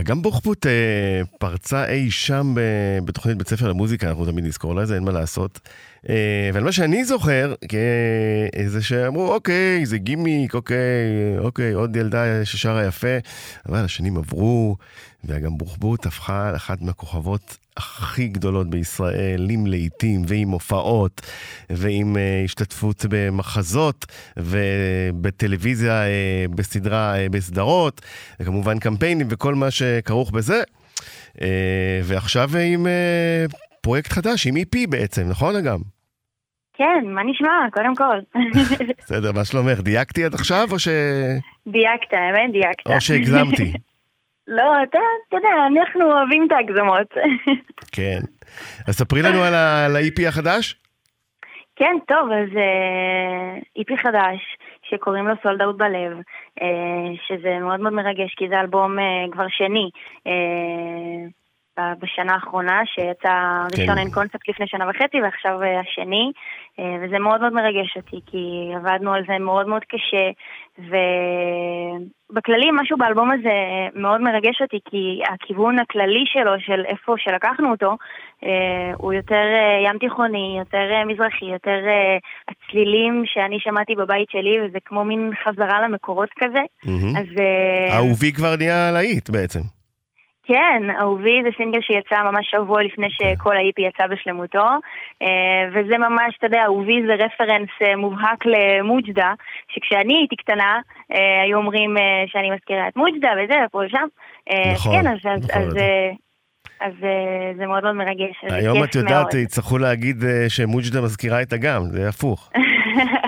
אגם בוחבוט אה, פרצה אי שם ב, בתוכנית בית ספר למוזיקה, אנחנו תמיד נזכור לה, זה אין מה לעשות. אה, אבל מה שאני זוכר, אה, זה שאמרו, אוקיי, זה גימיק, אוקיי, אוקיי, עוד ילדה ששרה יפה, אבל השנים עברו, ואגם בוחבוט הפכה לאחת מהכוכבות הכי גדולות בישראל, עם להיטים ועם הופעות ועם uh, השתתפות במחזות ובטלוויזיה, uh, בסדרה, uh, בסדרות, וכמובן קמפיינים וכל מה שכרוך בזה. Uh, ועכשיו עם uh, פרויקט חדש, עם EP בעצם, נכון אגם? כן, מה נשמע? קודם כל. בסדר, מה שלומך? דייקתי עד עכשיו או ש... דייקת, האמת דייקת. או שהגזמתי. לא, אתה, אתה יודע, אנחנו אוהבים את ההגזמות. כן. אז ספרי לנו על ה-EP החדש. כן, טוב, אז uh, EP חדש, שקוראים לו סולד אאוט בלב, uh, שזה מאוד מאוד מרגש, כי זה אלבום uh, כבר שני. Uh, בשנה האחרונה, שיצא ראשון אין קונספט לפני שנה וחצי ועכשיו אה, השני, אה, וזה מאוד מאוד מרגש אותי, כי עבדנו על זה מאוד מאוד קשה, ובכללי משהו באלבום הזה מאוד מרגש אותי, כי הכיוון הכללי שלו, של איפה שלקחנו אותו, אה, הוא יותר ים תיכוני, יותר מזרחי, יותר הצלילים שאני שמעתי בבית שלי, וזה כמו מין חזרה למקורות כזה. Mm-hmm. אז... אהובי כבר נהיה להיט בעצם. כן, אהובי זה סינגל שיצא ממש שבוע לפני שכל ה-IP יצא בשלמותו, אה, וזה ממש, אתה יודע, אהובי זה רפרנס אה, מובהק למוג'דה, שכשאני הייתי קטנה, אה, היו אומרים שאני מזכירה את מוג'דה וזה, ופה ושם. נכון, כן, אז, אז, נכון. אז, אז זה מאוד מאוד מרגש. היום את יודעת, יצטרכו להגיד שמוג'דה מזכירה את אגם, זה הפוך.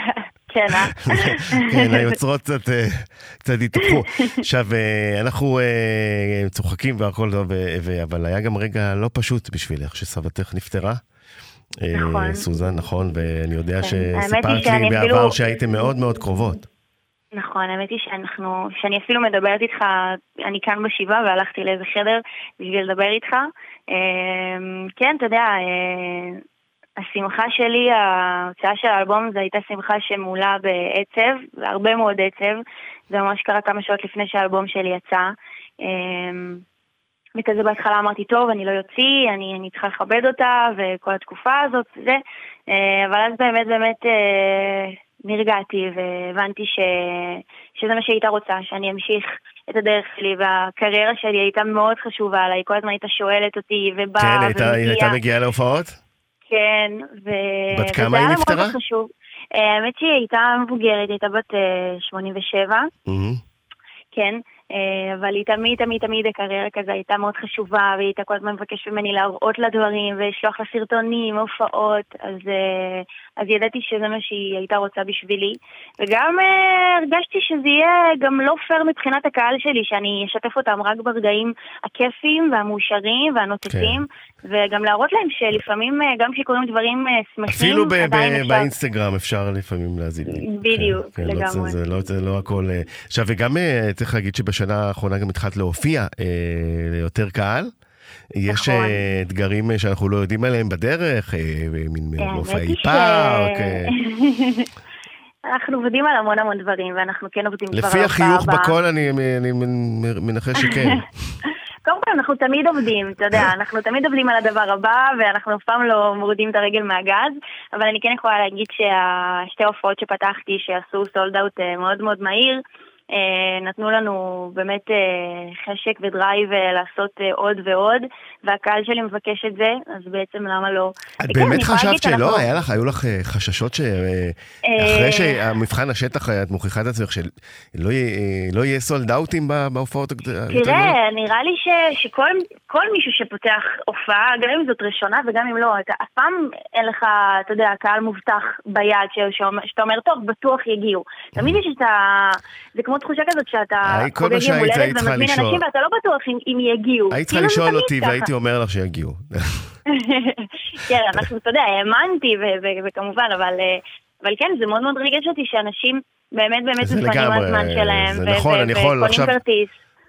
כן, אה? כן, היוצרות קצת, אה, קצת התהפכו. עכשיו, אה, אנחנו אה, צוחקים והכל טוב, אבל היה גם רגע לא פשוט בשבילך, שסבתך נפטרה. נכון. סוזן, נכון, ואני יודע כן. שסיפרת לי בעבר שהייתם מאוד מאוד קרובות. נכון, האמת היא שאנחנו, שאני אפילו מדברת איתך, אני כאן בשבעה והלכתי לאיזה חדר בשביל לדבר איתך. כן, אתה יודע, השמחה שלי, ההוצאה של האלבום זו הייתה שמחה שמולה בעצב, והרבה מאוד עצב. זה ממש קרה כמה שעות לפני שהאלבום שלי יצא. אמ, וכזה בהתחלה אמרתי, טוב, אני לא יוציא, אני, אני צריכה לכבד אותה, וכל התקופה הזאת, זה. אה, אבל אז באמת באמת אה, נרגעתי, והבנתי ש, שזה מה שהיית רוצה, שאני אמשיך את הדרך שלי, והקריירה שלי הייתה מאוד חשובה עליי, כל הזמן הייתה שואלת אותי, ובאה כן, ומגיעה. כן, הייתה מגיעה להופעות? כן, ו... בת כמה היא נפטרה? אה, האמת שהיא הייתה מבוגרת, הייתה בת 87. אה, כן. אה, אבל היא תמיד תמיד תמיד הקריירה כזה הייתה מאוד חשובה, והיא הייתה כל הזמן מבקשת ממני להראות לה דברים ולשלוח לה סרטונים, הופעות, אז, אז ידעתי שזה מה שהיא הייתה רוצה בשבילי. וגם הרגשתי שזה יהיה גם לא פייר מבחינת הקהל שלי, שאני אשתף אותם רק ברגעים הכיפיים והמאושרים והנוצצים, כן. וגם להראות להם שלפעמים גם כשקורים דברים שמחים, אפילו ב- ב- באינסטגרם אפשר לפעמים להזין. בדיוק, כן, כן, לגמרי. לא, זה, לא, זה לא הכל... עכשיו, וגם צריך להגיד שבש... בשנה האחרונה גם התחלת להופיע אה, ליותר קהל. יש נכון. אה, אתגרים אה, שאנחנו לא יודעים עליהם בדרך, אה, מין אה, מופעי פארק. אה... אנחנו עובדים על המון המון דברים, ואנחנו כן עובדים כבר על לפי החיוך בקול אני מנחש שכן. אנחנו תמיד עובדים, אתה יודע, אנחנו תמיד עובדים על הדבר הבא, ואנחנו אף פעם לא מורידים את הרגל מהגז, אבל אני כן יכולה להגיד שהשתי הופעות שפתחתי, שעשו sold out מאוד מאוד מהיר, אה, נתנו לנו באמת אה, חשק ו drive אה, לעשות עוד ועוד, והקהל שלי מבקש את זה, אז בעצם למה לא? את באמת חשבת שלא? היה לך, היו לך חששות שאחרי שהמבחן השטח את מוכיחה את עצמך שלא לא יהיה סולד אאוטים בהופעות? תראה, נראה לי שכל מישהו שפותח הופעה, גם אם זאת ראשונה וגם אם לא, אתה אף פעם אין לך, אתה יודע, קהל מובטח ביד, שאתה אומר, טוב, בטוח יגיעו. תמיד יש את ה... זה כמו תחושה כזאת שאתה חוגג יום הולדת ומזמין אנשים ואתה לא בטוח אם, יגיעו. היית צריכה לשאול אותי והייתי אומר לך שיגיעו. כן, אנחנו, אתה יודע, האמנתי וכמובן, אה, אבל כן, זה מאוד מאוד ריגש אותי שאנשים באמת באמת מפנים מהזמן שלהם. זה נכון, אני יכול עכשיו...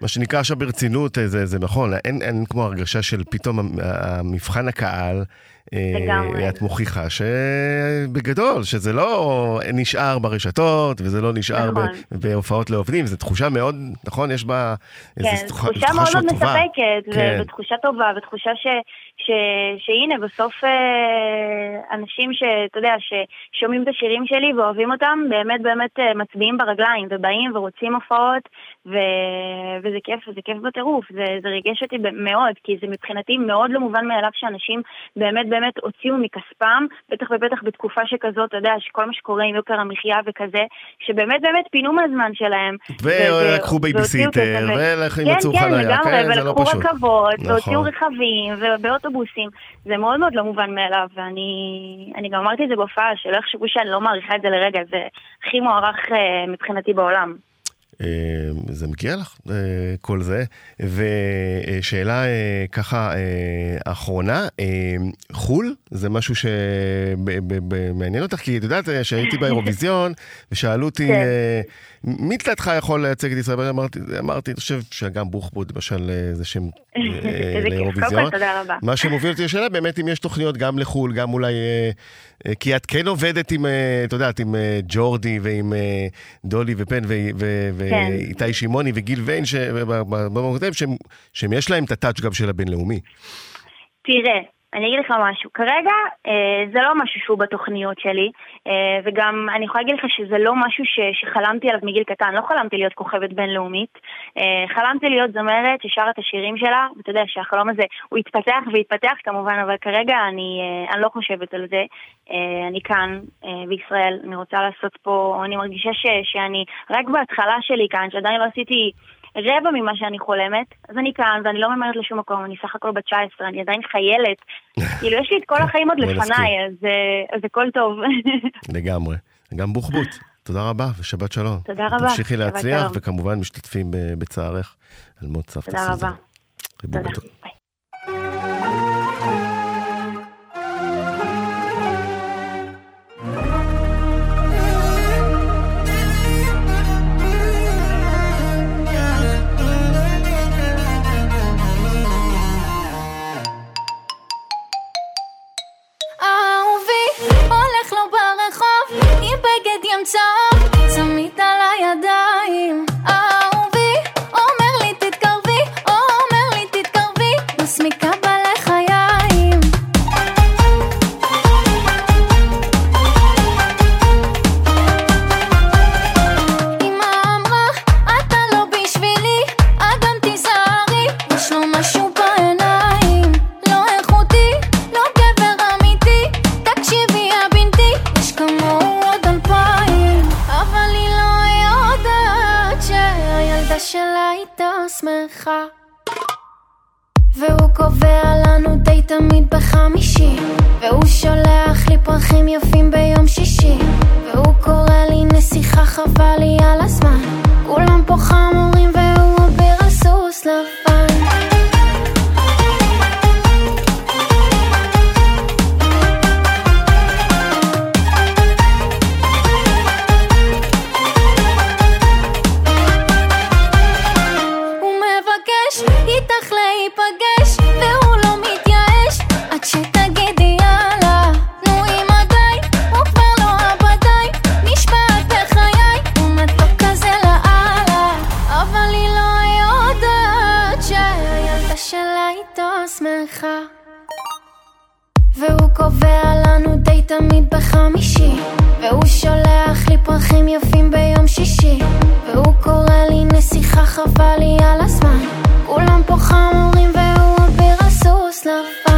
מה שנקרא עכשיו ברצינות, זה, זה נכון, אין, אין כמו הרגשה של פתאום המבחן הקהל. לגמרי. את מוכיחה שבגדול, שזה לא נשאר ברשתות, וזה לא נשאר נכון. בהופעות לעובדים, זו תחושה מאוד, נכון? יש בה כן, איזו תחושה, תחושה מאוד מאוד מספקת, כן. ותחושה טובה, ותחושה ש, ש, שהנה, בסוף אה, אנשים שאתה יודע, ששומעים את השירים שלי ואוהבים אותם, באמת באמת אה, מצביעים ברגליים, ובאים ורוצים הופעות, ו, וזה כיף, וזה כיף בטירוף, זה, זה ריגש אותי מאוד, כי זה מבחינתי מאוד לא מובן מאליו שאנשים באמת באמת הוציאו מכספם, בטח ובטח בתקופה שכזאת, אתה יודע, שכל מה שקורה עם יוקר המחיה וכזה, שבאמת באמת פינו מהזמן שלהם. ולקחו בייביסיטר, ומצאו כן, חניה, כן, כן, זה לא פשוט. ולקחו רכבות, נכון. והוציאו רכבים, ובאוטובוסים, זה מאוד מאוד לא מובן מאליו, ואני גם אמרתי את זה בהופעה, שלא יחשבו שאני לא מעריכה את זה לרגע, זה הכי מוערך אה, מבחינתי בעולם. אה, זה מגיע לך, אה, כל זה. ושאלה אה, ככה אחרונה, חו"ל זה משהו שמעניין אותך? כי את יודעת שהייתי באירוויזיון ושאלו אותי, כן. מי תלתך יכול לייצג את ישראל? אמרתי, אני חושב שגם בוחבוט, למשל, זה שם לאירוויזיון. מה שמוביל אותי לשאלה באמת אם יש תוכניות גם לחו"ל, גם אולי... כי את כן עובדת עם, את יודעת, עם ג'ורדי ועם דולי ופן כן. שמעוני וגיל ויין, שהם, שהם יש להם את הטאץ' גם של הבינלאומי. תראה, אני אגיד לך משהו, כרגע אה, זה לא משהו שהוא בתוכניות שלי, אה, וגם אני יכולה להגיד לך שזה לא משהו ש, שחלמתי עליו מגיל קטן, לא חלמתי להיות כוכבת בינלאומית, אה, חלמתי להיות זמרת ששרה את השירים שלה, ואתה יודע שהחלום הזה הוא יתפתח ויתפתח כמובן, אבל כרגע אני, אה, אני לא חושבת על זה, אה, אני כאן אה, בישראל, אני רוצה לעשות פה, אני מרגישה ש, שאני רק בהתחלה שלי כאן, שעדיין לא עשיתי... רבע ממה שאני חולמת, אז אני כאן ואני לא ממהרת לשום מקום, אני סך הכל בת 19, אני עדיין חיילת. כאילו, יש לי את כל החיים עוד לפניי, אז זה הכל טוב. לגמרי. גם בוחבוט. תודה רבה ושבת שלום. תודה רבה. תמשיכי להצליח, וכמובן משתתפים בצערך על מות סבתא סוזן. תודה רבה. ביי. והוא קובע לנו די תמיד בחמישי והוא שולח לי פרחים יפים ביום שישי והוא והוא קובע לנו די תמיד בחמישי. והוא שולח לי פרחים יפים ביום שישי. והוא קורא לי נסיכה חבל לי על הזמן. כולם פה חמורים והוא אביר הסוס לבן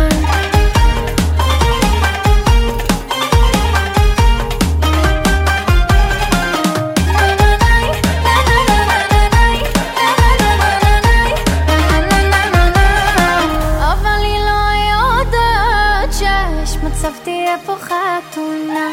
tuna